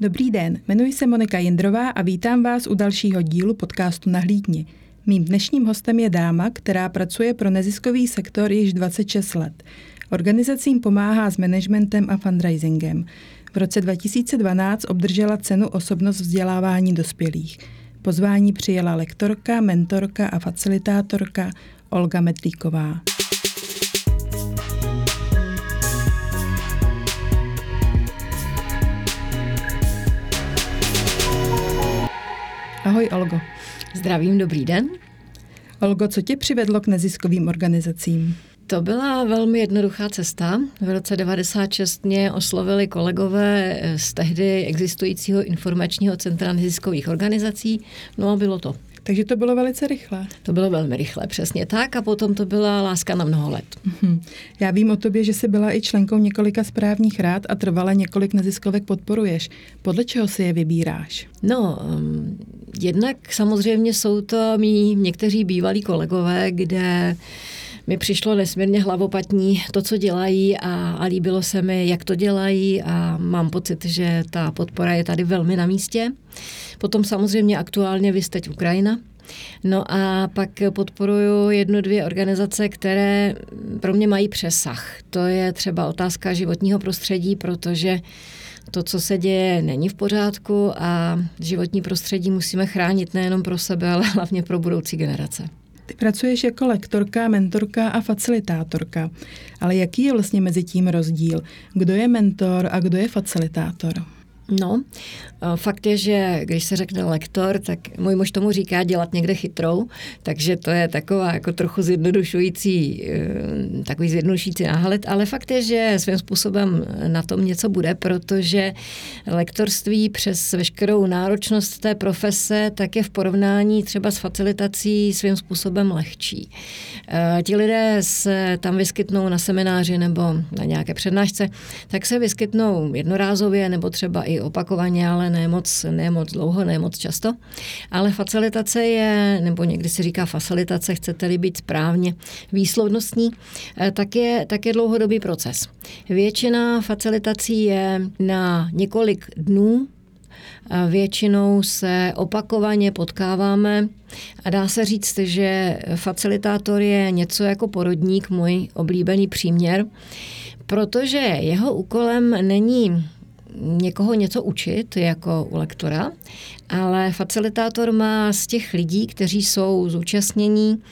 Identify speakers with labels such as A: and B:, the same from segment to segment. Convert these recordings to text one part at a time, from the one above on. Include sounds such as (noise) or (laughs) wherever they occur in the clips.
A: Dobrý den, jmenuji se Monika Jindrová a vítám vás u dalšího dílu podcastu Nahlídni. Mým dnešním hostem je dáma, která pracuje pro neziskový sektor již 26 let. Organizacím pomáhá s managementem a fundraisingem. V roce 2012 obdržela cenu Osobnost vzdělávání dospělých. Pozvání přijela lektorka, mentorka a facilitátorka Olga Medlíková. Ahoj Olgo.
B: Zdravím, dobrý den.
A: Olgo, co tě přivedlo k neziskovým organizacím?
B: To byla velmi jednoduchá cesta. V roce 96 mě oslovili kolegové z tehdy existujícího informačního centra neziskových organizací. No a bylo to.
A: Takže to bylo velice rychle.
B: To bylo velmi rychle, přesně tak. A potom to byla láska na mnoho let.
A: Mhm. Já vím o tobě, že jsi byla i členkou několika správních rád a trvale několik neziskovek podporuješ. Podle čeho si je vybíráš?
B: No, jednak samozřejmě jsou to mý někteří bývalí kolegové, kde mi přišlo nesmírně hlavopatní to, co dělají a, a líbilo se mi, jak to dělají a mám pocit, že ta podpora je tady velmi na místě. Potom samozřejmě aktuálně vy teď Ukrajina, No a pak podporuju jednu, dvě organizace, které pro mě mají přesah. To je třeba otázka životního prostředí, protože to, co se děje, není v pořádku a životní prostředí musíme chránit nejenom pro sebe, ale (laughs) hlavně pro budoucí generace.
A: Ty pracuješ jako lektorka, mentorka a facilitátorka. Ale jaký je vlastně mezi tím rozdíl? Kdo je mentor a kdo je facilitátor?
B: No, fakt je, že když se řekne lektor, tak můj muž tomu říká dělat někde chytrou, takže to je taková jako trochu zjednodušující, eh, takový zjednodušující náhled, ale fakt je, že svým způsobem na tom něco bude, protože lektorství přes veškerou náročnost té profese tak je v porovnání třeba s facilitací svým způsobem lehčí. Eh, ti lidé se tam vyskytnou na semináři nebo na nějaké přednášce, tak se vyskytnou jednorázově nebo třeba i opakovaně, ale ne moc, ne moc dlouho, ne moc často. Ale facilitace je, nebo někdy se říká facilitace, chcete-li být správně výslovnostní, eh, tak je, tak je dlouhodobý proces. Většina facilitací je na několik dnů, Většinou se opakovaně potkáváme a dá se říct, že facilitátor je něco jako porodník, můj oblíbený příměr, protože jeho úkolem není někoho něco učit, jako u lektora, ale facilitátor má z těch lidí, kteří jsou zúčastnění,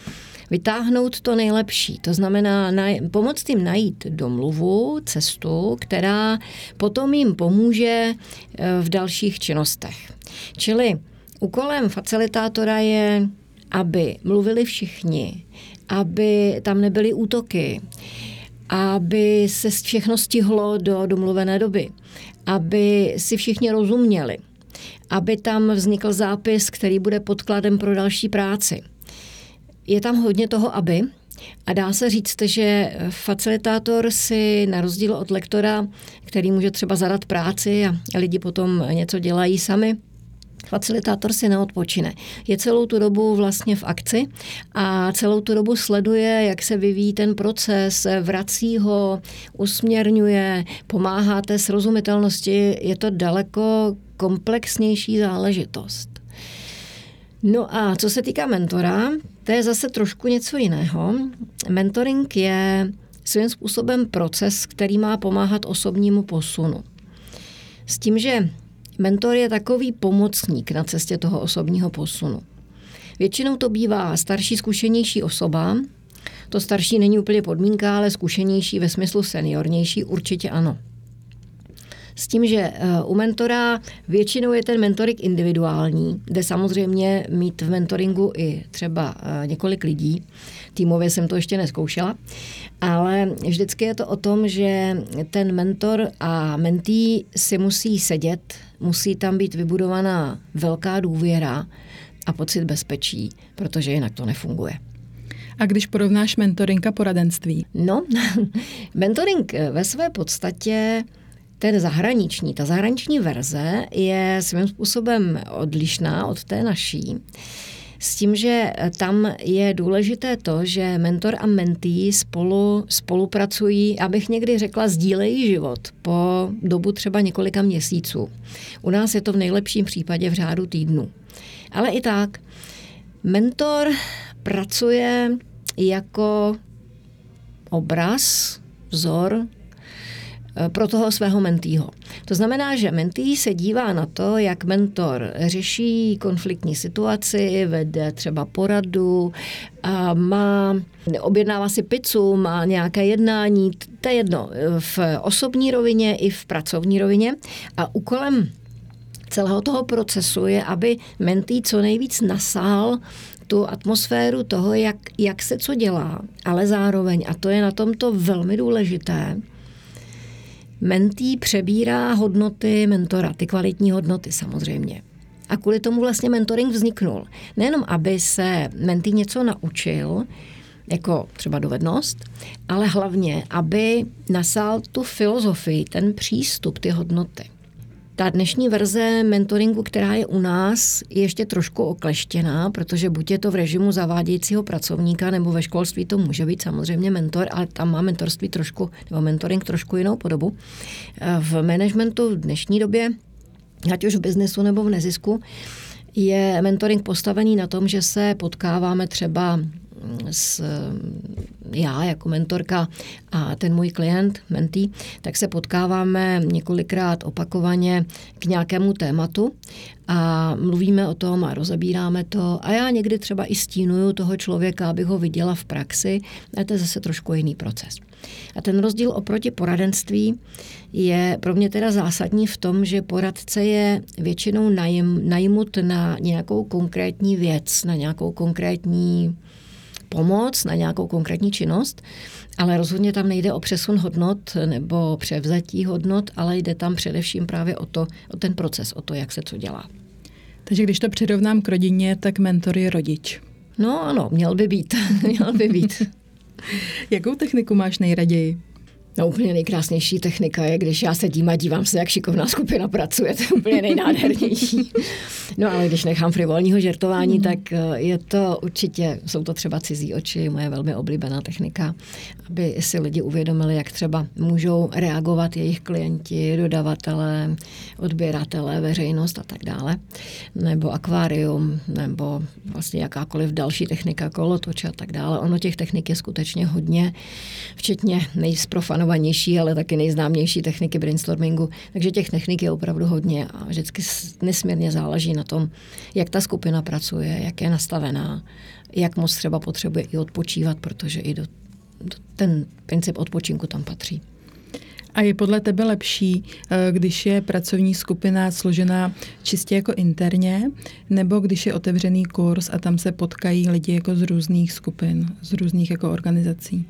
B: vytáhnout to nejlepší. To znamená naj- pomoct jim najít domluvu, cestu, která potom jim pomůže eh, v dalších činnostech. Čili úkolem facilitátora je, aby mluvili všichni, aby tam nebyly útoky, aby se všechno stihlo do domluvené doby, aby si všichni rozuměli, aby tam vznikl zápis, který bude podkladem pro další práci. Je tam hodně toho, aby, a dá se říct, že facilitátor si na rozdíl od lektora, který může třeba zadat práci a lidi potom něco dělají sami, Facilitátor si neodpočine. Je celou tu dobu vlastně v akci a celou tu dobu sleduje, jak se vyvíjí ten proces, vrací ho, usměrňuje, pomáhá té srozumitelnosti. Je to daleko komplexnější záležitost. No a co se týká mentora, to je zase trošku něco jiného. Mentoring je svým způsobem proces, který má pomáhat osobnímu posunu. S tím, že Mentor je takový pomocník na cestě toho osobního posunu. Většinou to bývá starší, zkušenější osoba. To starší není úplně podmínka, ale zkušenější ve smyslu seniornější určitě ano. S tím, že eh, u mentora většinou je ten mentoring individuální, kde samozřejmě mít v mentoringu i třeba eh, několik lidí. Týmově jsem to ještě neskoušela, ale vždycky je to o tom, že ten mentor a mentý si musí sedět, musí tam být vybudovaná velká důvěra a pocit bezpečí, protože jinak to nefunguje.
A: A když porovnáš mentoring a poradenství?
B: No, (laughs) mentoring ve své podstatě ten zahraniční, ta zahraniční verze je svým způsobem odlišná od té naší. S tím, že tam je důležité to, že mentor a mentý spolu spolupracují, abych někdy řekla, sdílejí život po dobu třeba několika měsíců. U nás je to v nejlepším případě v řádu týdnu. Ale i tak, mentor pracuje jako obraz, vzor eh, pro toho svého mentýho. To znamená, že mentý se dívá na to, jak mentor řeší konfliktní situaci, vede třeba poradu, a má, objednává si pizzu, má nějaké jednání, to je jedno, v osobní rovině i v pracovní rovině. A úkolem celého toho procesu je, aby mentý co nejvíc nasál tu atmosféru toho, jak, jak se co dělá, ale zároveň, a to je na tomto velmi důležité, mentý přebírá hodnoty mentora, ty kvalitní hodnoty samozřejmě. A kvůli tomu vlastně mentoring vzniknul. Nejenom, aby se mentý něco naučil, jako třeba dovednost, ale hlavně, aby nasál tu filozofii, ten přístup, ty hodnoty. Ta dnešní verze mentoringu, která je u nás, je ještě trošku okleštěná, protože buď je to v režimu zavádějícího pracovníka, nebo ve školství to může být samozřejmě mentor, ale tam má mentorství trošku, nebo mentoring trošku jinou podobu. V managementu v dnešní době, ať už v biznesu nebo v nezisku, je mentoring postavený na tom, že se potkáváme třeba s já jako mentorka a ten můj klient, mentý, tak se potkáváme několikrát opakovaně k nějakému tématu a mluvíme o tom a rozebíráme to a já někdy třeba i stínuju toho člověka, abych ho viděla v praxi a to je zase trošku jiný proces. A ten rozdíl oproti poradenství je pro mě teda zásadní v tom, že poradce je většinou najm, najmut na nějakou konkrétní věc, na nějakou konkrétní pomoc na nějakou konkrétní činnost, ale rozhodně tam nejde o přesun hodnot nebo převzatí hodnot, ale jde tam především právě o, to, o ten proces, o to, jak se co dělá.
A: Takže když to přirovnám k rodině, tak mentor je rodič.
B: No ano, měl by být. (laughs) měl by být. (laughs)
A: Jakou techniku máš nejraději?
B: No úplně nejkrásnější technika je, když já sedím a dívám se, jak šikovná skupina pracuje, to je úplně nejnádhernější. (laughs) No ale když nechám frivolního žertování, mm. tak eh, je to určitě, jsou to třeba cizí oči, moje velmi oblíbená technika, aby si lidi uvědomili, jak třeba můžou reagovat jejich klienti, dodavatelé, odběratelé, veřejnost a tak dále. Nebo akvárium, nebo vlastně jakákoliv další technika, kolotoč a tak dále. Ono těch technik je skutečně hodně, včetně nejsprofanovanější nejprofanovanější, ale taky nejznámější techniky brainstormingu. Takže těch technik je opravdu hodně a vždycky nesmírně záleží na tom, jak ta skupina pracuje, jak je nastavená, jak moc třeba potřebuje i odpočívat, protože i do, do ten princip odpočinku tam patří.
A: A je podle tebe lepší, eh, když je pracovní skupina složená čistě jako interně, nebo když je otevřený kurz a tam se potkají lidi jako z různých skupin, z různých jako organizací?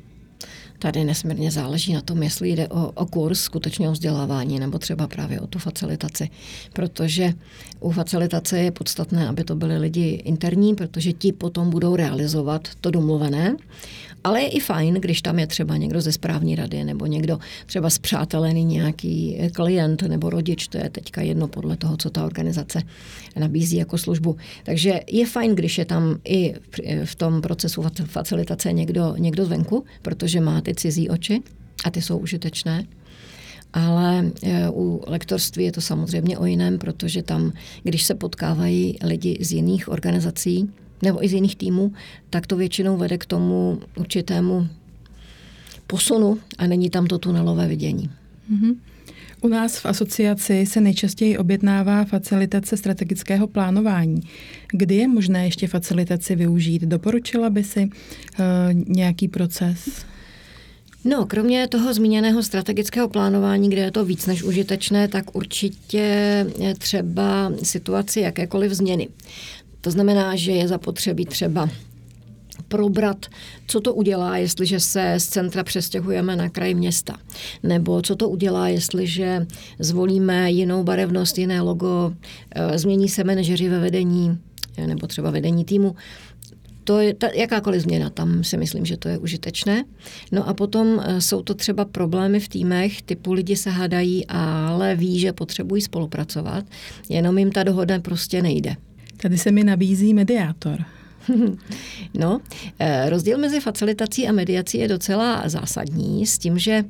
B: Tady nesmírně záleží na tom, jestli jde o, o kurz skutečného vzdělávání nebo třeba právě o tu facilitaci. Protože u facilitace je podstatné, aby to byly lidi interní, protože ti potom budou realizovat to domluvené ale je i fajn, když tam je třeba někdo ze správní rady nebo někdo třeba zpřátelený nějaký klient nebo rodič, to je teďka jedno podle toho, co ta organizace nabízí jako službu. Takže je fajn, když je tam i v tom procesu facilitace někdo, někdo zvenku, protože má ty cizí oči a ty jsou užitečné. Ale e, u lektorství je to samozřejmě o jiném, protože tam, když se potkávají lidi z jiných organizací, nebo i z jiných týmů, tak to většinou vede k tomu určitému posunu a není tam to tunelové vidění. Mm-hmm.
A: U nás v asociaci se nejčastěji objednává facilitace strategického plánování. Kdy je možné ještě facilitaci využít? Doporučila by si uh, nějaký proces?
B: No, kromě toho zmíněného strategického plánování, kde je to víc než užitečné, tak určitě třeba situaci jakékoliv změny. To znamená, že je zapotřebí třeba probrat, co to udělá, jestliže se z centra přestěhujeme na kraj města. Nebo co to udělá, jestliže zvolíme jinou barevnost, jiné logo, eh, změní se manažeři ve vedení eh, nebo třeba vedení týmu. To je ta, jakákoliv změna, tam si myslím, že to je užitečné. No a potom eh, jsou to třeba problémy v týmech, typu lidi se hádají, ale ví, že potřebují spolupracovat, jenom jim ta dohoda prostě nejde.
A: Tady se mi nabízí mediátor. (laughs)
B: No, eh, rozdíl mezi facilitací a mediací je docela zásadní s tím, že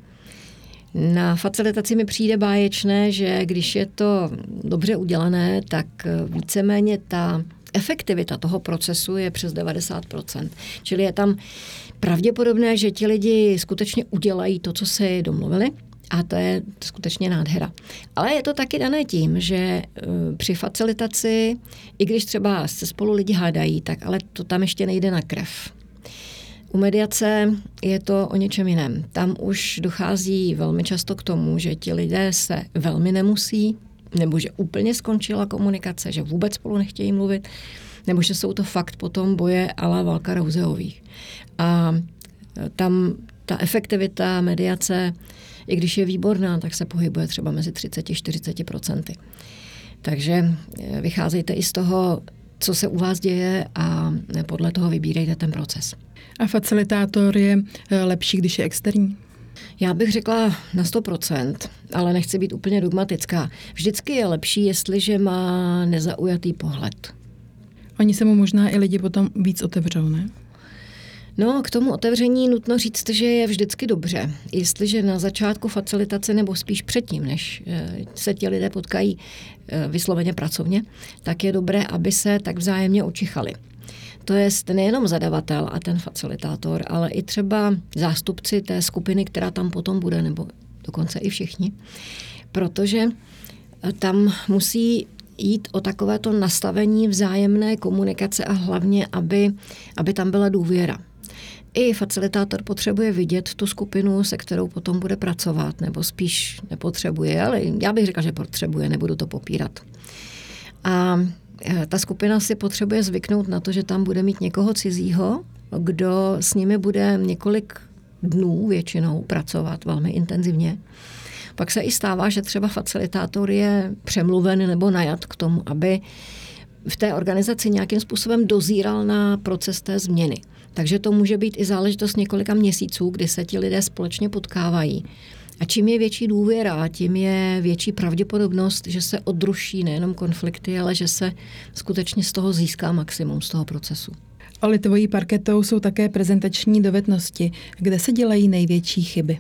B: na facilitaci mi přijde báječné, že když je to dobře udělané, tak eh, víceméně ta efektivita toho procesu je přes 90%. Čili je tam pravděpodobné, že ti lidi skutečně udělají to, co se domluvili, a to je skutečně nádhera. Ale je to taky dané tím, že eh, při facilitaci, i když třeba se spolu lidi hádají, tak ale to tam ještě nejde na krev. U mediace je to o něčem jiném. Tam už dochází velmi často k tomu, že ti lidé se velmi nemusí, nebo že úplně skončila komunikace, že vůbec spolu nechtějí mluvit, nebo že jsou to fakt potom boje ala Valka Rouzeových. A tam ta efektivita mediace, i když je výborná, tak se pohybuje třeba mezi 30-40 procenty. Takže eh, vycházejte i z toho, co se u vás děje a podle toho vybírejte ten proces.
A: A facilitátor je lepší, když je externí?
B: Já bych řekla na 100%, ale nechci být úplně dogmatická. Vždycky je lepší, jestliže má nezaujatý pohled.
A: Oni se mu možná i lidi potom víc otevřou, ne?
B: No, k tomu otevření nutno říct, že je vždycky dobře. Jestliže na začátku facilitace nebo spíš předtím, než eh, se ti lidé potkají eh, vysloveně pracovně, tak je dobré, aby se tak vzájemně očichali. To je nejenom zadavatel a ten facilitátor, ale i třeba zástupci té skupiny, která tam potom bude, nebo dokonce i všichni. Protože eh, tam musí jít o takovéto nastavení vzájemné komunikace a hlavně, aby, aby tam byla důvěra. I facilitátor potřebuje vidět tu skupinu, se kterou potom bude pracovat, nebo spíš nepotřebuje, ale já bych řekla, že potřebuje, nebudu to popírat. A ta skupina si potřebuje zvyknout na to, že tam bude mít někoho cizího, kdo s nimi bude několik dnů většinou pracovat velmi intenzivně. Pak se i stává, že třeba facilitátor je přemluven nebo najat k tomu, aby v té organizaci nějakým způsobem dozíral na proces té změny. Takže to může být i záležitost několika měsíců, kdy se ti lidé společně potkávají. A čím je větší důvěra, tím je větší pravděpodobnost, že se odruší nejenom konflikty, ale že se skutečně z toho získá maximum z toho procesu.
A: Ale tvojí parketou jsou také prezentační dovednosti. Kde se dělají největší chyby?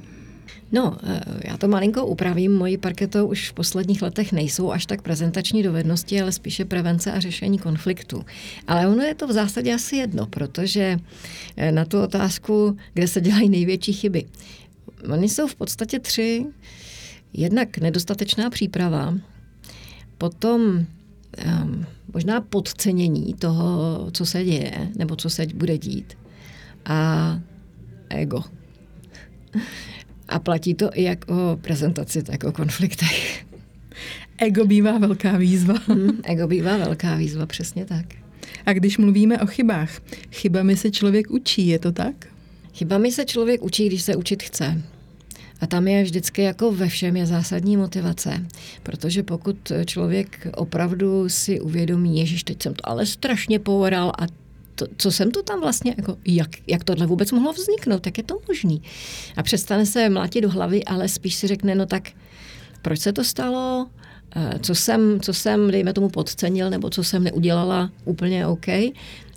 B: No, eh, já to malinko upravím. Mojí parketou už v posledních letech nejsou až tak prezentační dovednosti, ale spíše prevence a řešení konfliktu. Ale ono je to v zásadě asi jedno, protože eh, na tu otázku, kde se dělají největší chyby. Oni jsou v podstatě tři. Jednak nedostatečná příprava, potom um, možná podcenění toho, co se děje, nebo co se bude dít, a ego. A platí to i jak o prezentaci, tak o konfliktech.
A: Ego bývá velká výzva.
B: Hmm, ego bývá velká výzva, přesně tak.
A: A když mluvíme o chybách, chybami se člověk učí, je to tak?
B: Chybami se člověk učí, když se učit chce. A tam je vždycky jako ve všem je zásadní motivace. Protože pokud člověk opravdu si uvědomí, Ježíš, teď jsem to ale strašně povoral a to, co jsem to tam vlastně, jako, jak, jak tohle vůbec mohlo vzniknout, jak je to možný. A přestane se mlátit do hlavy, ale spíš si řekne, no tak proč se to stalo, eh, co jsem, co jsem, dejme tomu, podcenil, nebo co jsem neudělala úplně OK.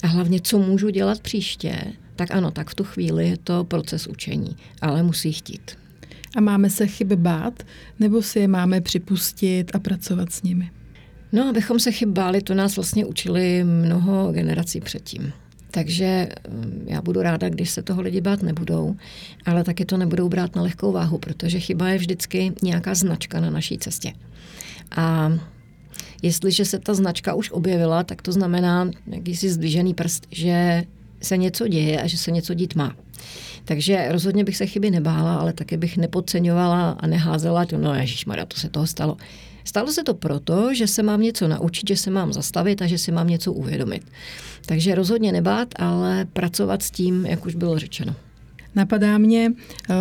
B: A hlavně, co můžu dělat příště, tak ano, tak v tu chvíli je to proces učení, ale musí chtít.
A: A máme se chyby bát, nebo si je máme připustit a pracovat s nimi?
B: No, abychom se chyb báli, to nás vlastně učili mnoho generací předtím. Takže mm, já budu ráda, když se toho lidi bát nebudou, ale taky to nebudou brát na lehkou váhu, protože chyba je vždycky nějaká značka na naší cestě. A jestliže se ta značka už objevila, tak to znamená jakýsi zdvižený prst, že se něco děje a že se něco dít má. Takže rozhodně bych se chyby nebála, ale taky bych nepodceňovala a neházela, to, no ježišmarja, to se toho stalo. Stalo se to proto, že se mám něco naučit, že se mám zastavit a že si mám něco uvědomit. Takže rozhodně nebát, ale pracovat s tím, jak už bylo řečeno.
A: Napadá mě, eh,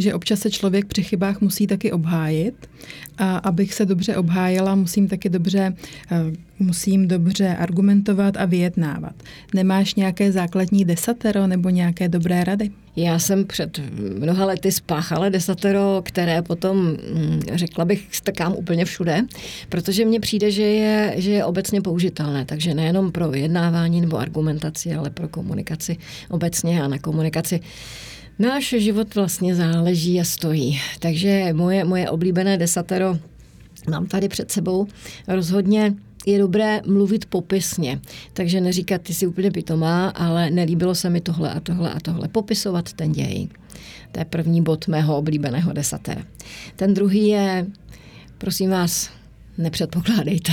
A: že občas se člověk při chybách musí taky obhájit. A abych se dobře obhájila, musím taky dobře, eh, musím dobře argumentovat a vyjednávat. Nemáš nějaké základní desatero nebo nějaké dobré rady?
B: Já jsem před mnoha lety spáchala desatero, které potom, mm, řekla bych, strkám úplně všude, protože mně přijde, že je, že je obecně použitelné. Takže nejenom pro vyjednávání nebo argumentaci, ale pro komunikaci obecně a na komunikaci Náš život vlastně záleží a stojí. Takže moje, moje oblíbené desatero mám tady před sebou. Rozhodně je dobré mluvit popisně. Takže neříkat, ty si úplně pitomá, ale nelíbilo se mi tohle a tohle a tohle. Popisovat ten děj. To je první bod mého oblíbeného desatera. Ten druhý je, prosím vás, nepředpokládejte.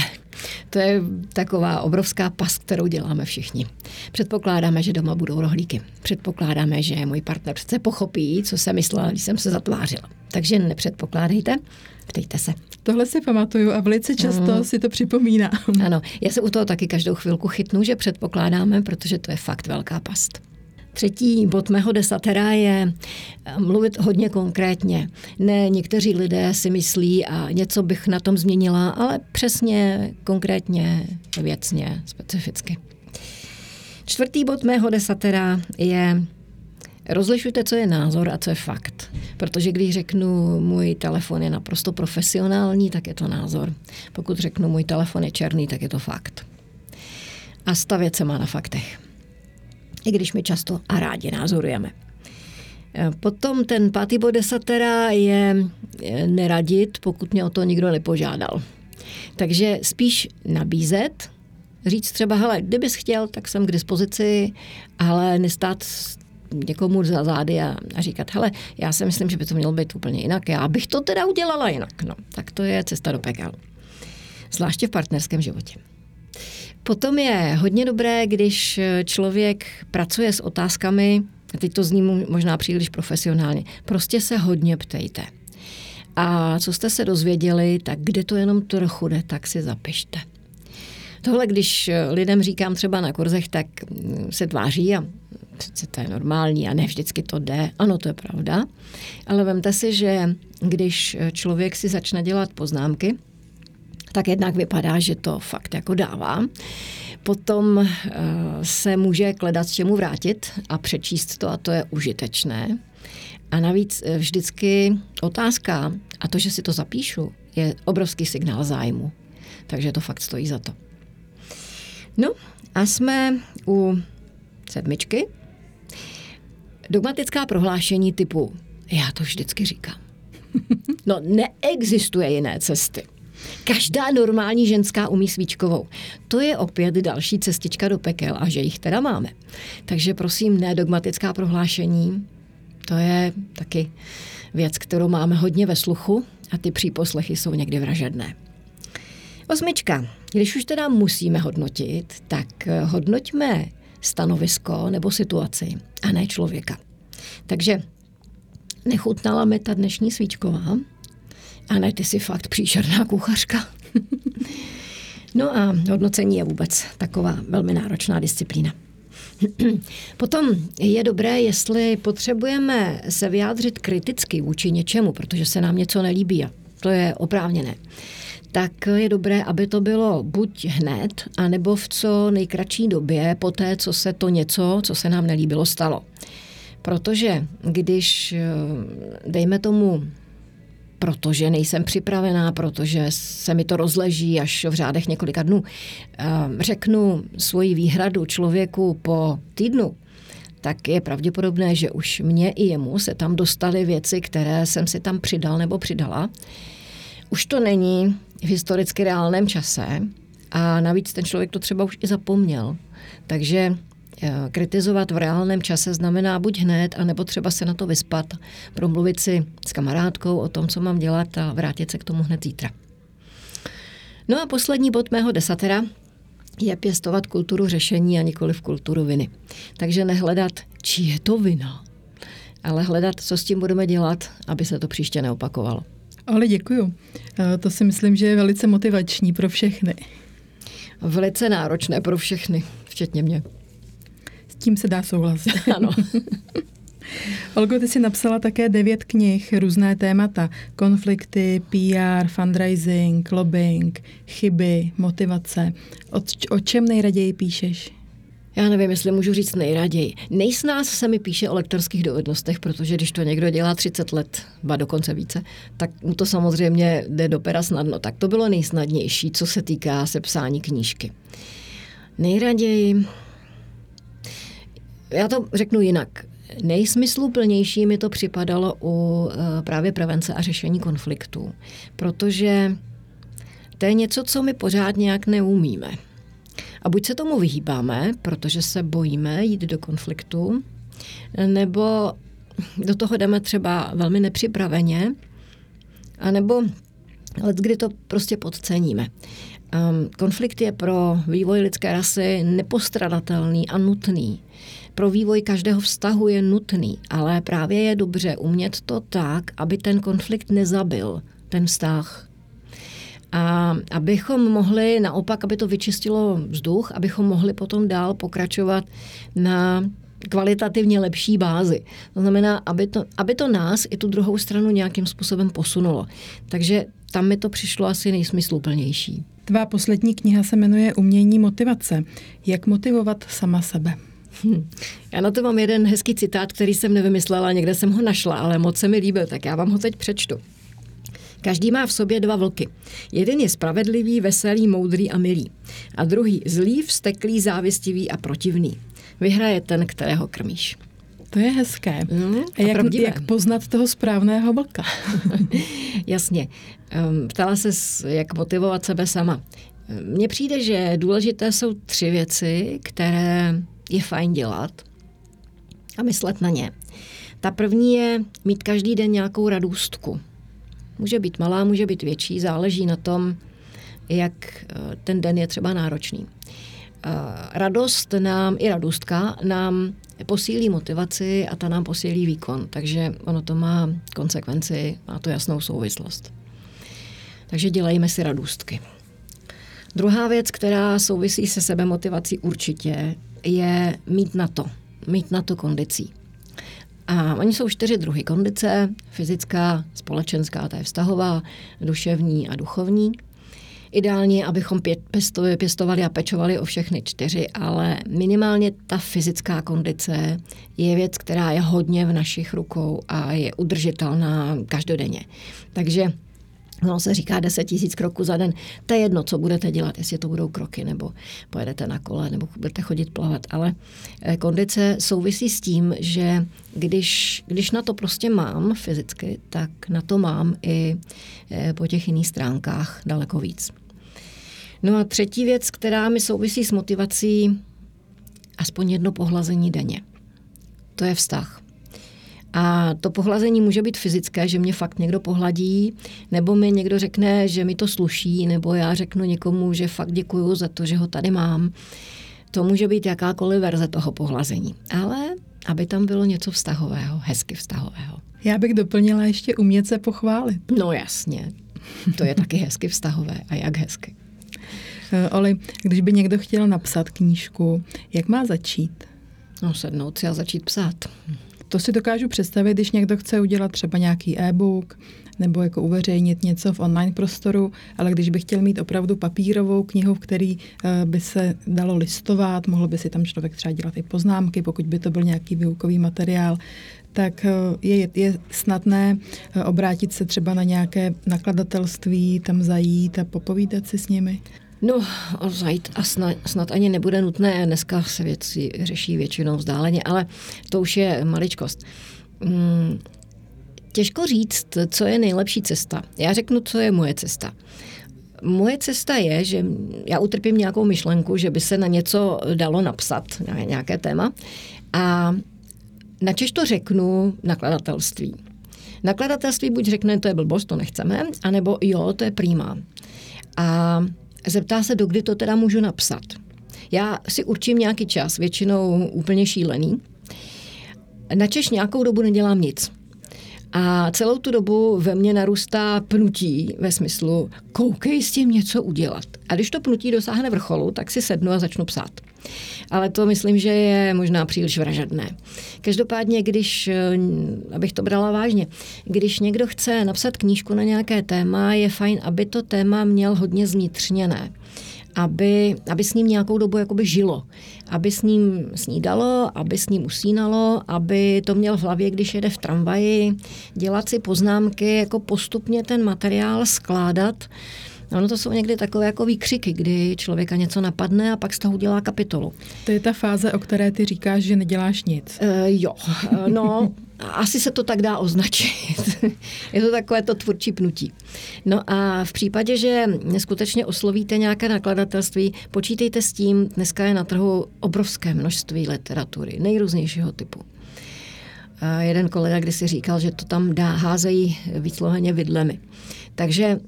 B: To je taková obrovská pas, kterou děláme všichni. Předpokládáme, že doma budou rohlíky. Předpokládáme, že můj partner přece pochopí, co jsem myslela, když jsem se zatvářila. Takže nepředpokládejte, ptejte se.
A: Tohle si pamatuju a velice často mm. si to připomíná.
B: Ano, já se u toho taky každou chvilku chytnu, že předpokládáme, protože to je fakt velká past. Třetí bod mého desatera je eh, mluvit hodně konkrétně. Ne, někteří lidé si myslí a něco bych na tom změnila, ale přesně, konkrétně, věcně, specificky. Čtvrtý bod mého desatera je Rozlišujte, co je názor a co je fakt. Protože když řeknu, můj telefon je naprosto profesionální, tak je to názor. Pokud řeknu, můj telefon je černý, tak je to fakt. A stavět se má na faktech i když my často a rádi názorujeme. E, potom ten pátý bod desatera je e, neradit, pokud mě o to nikdo nepožádal. Takže spíš nabízet, říct třeba, hele, kdybys chtěl, tak jsem k dispozici, ale nestát někomu za zády a, a říkat, hele, já si myslím, že by to mělo být úplně jinak, já bych to teda udělala jinak. No, tak to je cesta do pekel. Zvláště v partnerském životě. Potom je hodně dobré, když člověk pracuje s otázkami, teď to zní možná příliš profesionálně, prostě se hodně ptejte. A co jste se dozvěděli, tak kde to jenom trochu jde, tak si zapište. Tohle, když lidem říkám třeba na kurzech, tak se tváří a přece to je normální a ne vždycky to jde. Ano, to je pravda. Ale vemte si, že když člověk si začne dělat poznámky, tak jednak vypadá, že to fakt jako dává. Potom uh, se může kledat s čemu vrátit a přečíst to a to je užitečné. A navíc eh, vždycky otázka a to, že si to zapíšu, je obrovský signál zájmu. Takže to fakt stojí za to. No a jsme u sedmičky. Dogmatická prohlášení typu já to vždycky říkám. (laughs) No neexistuje jiné cesty. Každá normální ženská umí svíčkovou. To je opět další cestička do pekel a že jich teda máme. Takže prosím, nedogmatická prohlášení, to je taky věc, kterou máme hodně ve sluchu a ty příposlechy jsou někdy vražedné. Osmička. Když už teda musíme hodnotit, tak hodnoťme stanovisko nebo situaci a ne člověka. Takže nechutnala mi ta dnešní svíčková, a ne, ty jsi fakt příšerná kuchařka. (laughs) no a hodnocení je vůbec taková velmi náročná disciplína. (clears throat) Potom je dobré, jestli potřebujeme se vyjádřit kriticky vůči něčemu, protože se nám něco nelíbí a to je oprávněné, tak je dobré, aby to bylo buď hned, anebo v co nejkratší době po té, co se to něco, co se nám nelíbilo, stalo. Protože když, dejme tomu, protože nejsem připravená, protože se mi to rozleží až v řádech několika dnů. Ehm, řeknu svoji výhradu člověku po týdnu, tak je pravděpodobné, že už mě i jemu se tam dostaly věci, které jsem si tam přidal nebo přidala. Už to není v historicky reálném čase a navíc ten člověk to třeba už i zapomněl. Takže kritizovat v reálném čase znamená buď hned, anebo třeba se na to vyspat, promluvit si s kamarádkou o tom, co mám dělat a vrátit se k tomu hned zítra. No a poslední bod mého desatera je pěstovat kulturu řešení a nikoli v kulturu viny. Takže nehledat, či je to vina, ale hledat, co s tím budeme dělat, aby se to příště neopakovalo.
A: Ale děkuju. Eh, to si myslím, že je velice motivační pro všechny.
B: Velice náročné pro všechny, včetně mě
A: tím se dá souhlasit. (laughs) (laughs)
B: Ano.
A: Olgo, ty jsi napsala také devět knih, různé témata. Konflikty, PR, fundraising, lobbying, chyby, motivace. O, o čem nejraději píšeš?
B: já nevím, jestli můžu říct nejraději. Nejsnáz se mi píše o lektorských dovednostech, protože když to někdo dělá 30 let, ba dokonce více, tak mu to samozřejmě jde do pera snadno. Tak to bylo nejsnadnější, co se týká sepsání knížky. Nejraději, já to řeknu jinak. Nejsmysluplnější mi to připadalo u eh, právě prevence a řešení konfliktů, protože to je něco, co my pořád nějak neumíme. A buď se tomu vyhýbáme, protože se bojíme jít do konfliktu, nebo do toho jdeme třeba velmi nepřipraveně, anebo let, kdy to prostě podceníme. Um, konflikt je pro vývoj lidské rasy nepostradatelný a nutný. Pro vývoj každého vztahu je nutný, ale právě je dobře umět to tak, aby ten konflikt nezabil ten vztah, a abychom mohli naopak, aby to vyčistilo vzduch, abychom mohli potom dál pokračovat na kvalitativně lepší bázi. To znamená, aby to, aby to nás i tu druhou stranu nějakým způsobem posunulo. Takže tam mi to přišlo asi nejsmysluplnější.
A: Tvá poslední kniha se jmenuje Umění motivace. Jak motivovat sama sebe?
B: Hm. Já na to mám jeden hezký citát, který jsem nevymyslela, někde jsem ho našla, ale moc se mi líbil, tak já vám ho teď přečtu. Každý má v sobě dva vlky. Jeden je spravedlivý, veselý, moudrý a milý. A druhý zlý, vsteklý, závistivý a protivný. Vyhraje ten, kterého krmíš.
A: To je hezké. Mm, a, jak, jak poznat toho správného vlka? (laughs)
B: Jasně. Ehm, ptala se, jak motivovat sebe sama. Mně přijde, že důležité jsou tři věci, které je fajn dělat a myslet na ně. Ta první je mít každý den nějakou radůstku. Může být malá, může být větší, záleží na tom, jak eh, ten den je třeba náročný. Eh, radost nám, i radostka nám posílí motivaci a ta nám posílí výkon, takže ono to má konsekvenci, má to jasnou souvislost. Takže dělejme si radostky. Druhá věc, která souvisí se sebemotivací určitě, je mít na to, mít na to kondicí. A oni jsou čtyři druhy kondice, fyzická, společenská, ta je vztahová, duševní a duchovní. Ideálně, abychom pěstovali a pečovali o všechny čtyři, ale minimálně ta fyzická kondice je věc, která je hodně v našich rukou a je udržitelná každodenně. Takže No, se říká 10 tisíc kroků za den. To je jedno, co budete dělat, jestli to budou kroky, nebo pojedete na kole, nebo budete chodit plavat. Ale eh, kondice souvisí s tím, že když, když na to prostě mám fyzicky, tak na to mám i eh, po těch jiných stránkách daleko víc. No a třetí věc, která mi souvisí s motivací, aspoň jedno pohlazení denně. To je vztah. A to pohlazení může být fyzické, že mě fakt někdo pohladí, nebo mi někdo řekne, že mi to sluší, nebo já řeknu někomu, že fakt děkuju za to, že ho tady mám. To může být jakákoliv verze toho pohlazení. Ale aby tam bylo něco vztahového, hezky vztahového.
A: Já bych doplnila ještě umět se pochválit.
B: No jasně, to je taky hezky vztahové. A jak hezky.
A: Eh, Oli, když by někdo chtěl napsat knížku, jak má začít?
B: No sednout si a začít psát.
A: To si dokážu představit, když někdo chce udělat třeba nějaký e-book nebo jako uveřejnit něco v online prostoru, ale když by chtěl mít opravdu papírovou knihu, v který eh, by se dalo listovat, mohl by si tam člověk třeba dělat i poznámky, pokud by to byl nějaký výukový materiál, tak eh, je, je snadné obrátit se třeba na nějaké nakladatelství, tam zajít a popovídat si s nimi?
B: No, zajít a snad, snad ani nebude nutné. Dneska se věci řeší většinou vzdáleně, ale to už je maličkost. Hmm, těžko říct, co je nejlepší cesta. Já řeknu, co je moje cesta. Moje cesta je, že já utrpím nějakou myšlenku, že by se na něco dalo napsat, na nějaké téma, a načež to řeknu nakladatelství. Nakladatelství buď řekne, to je blbost, to nechceme, anebo jo, to je prýmá. A Zeptá se, dokdy to teda můžu napsat. Já si určím nějaký čas, většinou úplně šílený. Načeš nějakou dobu nedělám nic. A celou tu dobu ve mně narůstá pnutí ve smyslu, koukej s tím něco udělat. A když to pnutí dosáhne vrcholu, tak si sednu a začnu psát. Ale to myslím, že je možná příliš vražedné. Každopádně, když, eh, abych to brala vážně, když někdo chce napsat knížku na nějaké téma, je fajn, aby to téma měl hodně zvnitřněné. aby, aby s ním nějakou dobu jakoby žilo. Aby s ním snídalo, aby s ním usínalo, aby to měl v hlavě, když jede v tramvaji, dělat si poznámky, jako postupně ten materiál skládat. Ono to jsou někdy takové jako výkřiky, kdy člověka něco napadne a pak z toho udělá kapitolu.
A: To je ta fáze, o které ty říkáš, že neděláš nic.
B: E, jo, no asi se to tak dá označit. (laughs) je to takové to tvůrčí pnutí. No a v případě, že skutečně oslovíte nějaké nakladatelství, počítejte s tím, dneska je na trhu obrovské množství literatury, nejrůznějšího typu. A jeden kolega kdysi říkal, že to tam dá, házejí výsloveně vidlemi. Takže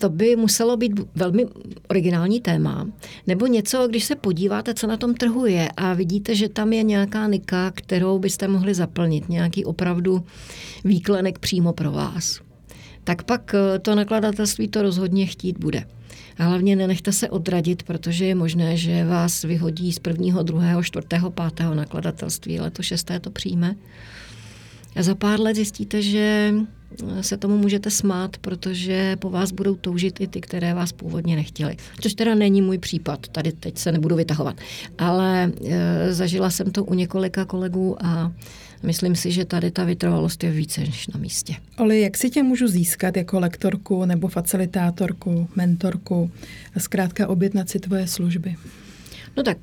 B: to by muselo být velmi originální téma, nebo něco, když se podíváte, co na tom trhu je a vidíte, že tam je nějaká nika, kterou byste mohli zaplnit, nějaký opravdu výklenek přímo pro vás. Tak pak eh, to nakladatelství to rozhodně chtít bude. A hlavně nenechte se odradit, protože je možné, že vás vyhodí z prvního, druhého, čtvrtého, pátého nakladatelství, ale to šesté to přijme. A za pár let zjistíte, že se tomu můžete smát, protože po vás budou toužit i ty, které vás původně nechtěli. Což teda není můj případ, tady teď se nebudu vytahovat. Ale e, zažila jsem to u několika kolegů a myslím si, že tady ta vytrvalost je více než na místě.
A: Oli, jak si tě můžu získat jako lektorku nebo facilitátorku, mentorku a zkrátka objednat si tvoje služby?
B: No tak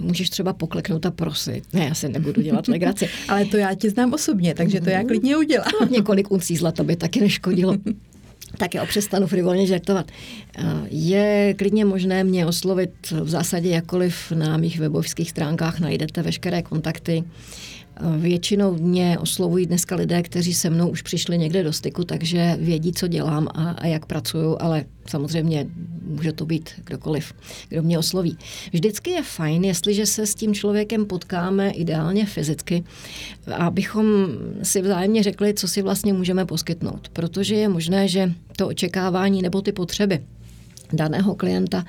B: můžeš třeba pokleknout a prosit. Ne, já se nebudu dělat legraci. (laughs)
A: Ale to já ti znám osobně, takže to já mhm. klidně udělám.
B: No, několik uncí zlata by taky neškodilo. (laughs) Tak já přestanu frivolně žartovat. Eh, je klidně možné mě oslovit v zásadě jakkoliv na mých webovských stránkách najdete veškeré kontakty. Většinou mě oslovují dneska lidé, kteří se mnou už přišli někde do styku, takže vědí, co dělám a, a jak pracuju, ale samozřejmě může to být kdokoliv, kdo mě osloví. Vždycky je fajn, jestliže se s tím člověkem potkáme ideálně fyzicky, abychom si vzájemně řekli, co si vlastně můžeme poskytnout, protože je možné, že to očekávání nebo ty potřeby daného klienta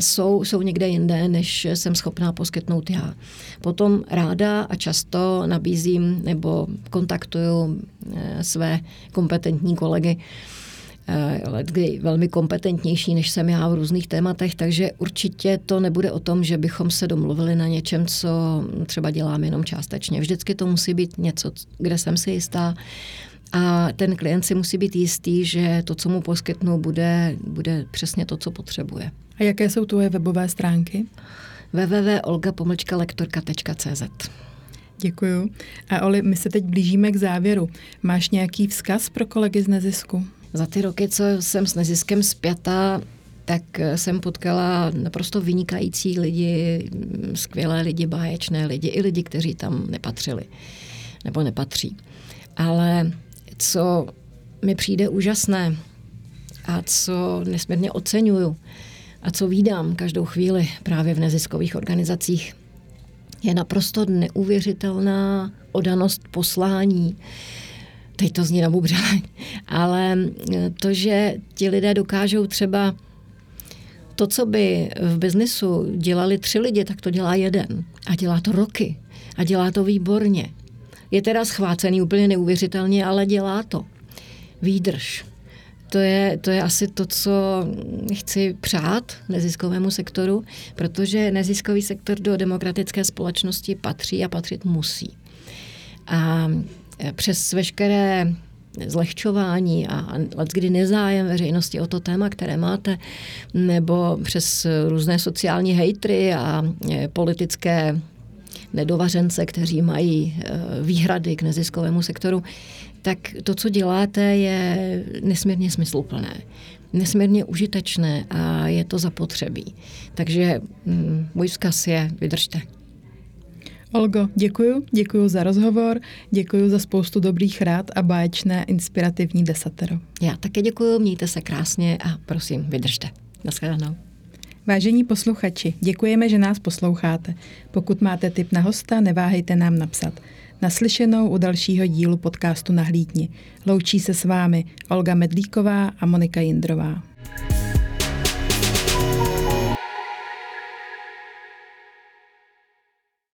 B: jsou, jsou někde jinde, než jsem schopná poskytnout já. Potom ráda a často nabízím nebo kontaktuju eh, své kompetentní kolegy, kdy eh, velmi kompetentnější, než jsem já v různých tématech, takže určitě to nebude o tom, že bychom se domluvili na něčem, co třeba dělám jenom částečně. Vždycky to musí být něco, kde jsem si jistá, a ten klient si musí být jistý, že to, co mu poskytnu, bude, bude přesně to, co potřebuje.
A: A jaké jsou tvoje webové stránky?
B: www.olgapomlčkalektorka.cz
A: Děkuju. A Oli, my se teď blížíme k závěru. Máš nějaký vzkaz pro kolegy z nezisku?
B: Za ty roky, co jsem s neziskem zpěta, tak jsem potkala naprosto vynikající lidi, skvělé lidi, báječné lidi, i lidi, kteří tam nepatřili nebo nepatří. Ale co mi přijde úžasné a co nesmírně oceňuju a co vídám každou chvíli právě v neziskových organizacích, je naprosto neuvěřitelná odanost poslání. Teď to zní nabubřele, (laughs) ale to, že ti lidé dokážou třeba to, co by v biznesu dělali tři lidi, tak to dělá jeden. A dělá to roky. A dělá to výborně. Je teda schvácený úplně neuvěřitelně, ale dělá to. Výdrž. To je, to je asi to, co chci přát neziskovému sektoru, protože neziskový sektor do demokratické společnosti patří a patřit musí. A přes veškeré zlehčování a kdy nezájem veřejnosti o to téma, které máte, nebo přes různé sociální hejtry a politické nedovařence, kteří mají eh, výhrady k neziskovému sektoru, tak to, co děláte, je nesmírně smysluplné, nesmírně užitečné a je to zapotřebí. Takže mm, můj vzkaz je, vydržte.
A: Olgo, děkuji, děkuji za rozhovor, děkuji za spoustu dobrých rád a báječné inspirativní desatero.
B: Já také děkuji, mějte se krásně a prosím, vydržte. Naschledanou.
A: Vážení posluchači, děkujeme, že nás posloucháte. Pokud máte tip na hosta, neváhejte nám napsat. Naslyšenou u dalšího dílu podcastu Nahlídni. Loučí se s vámi Olga Medlíková a Monika Jindrová.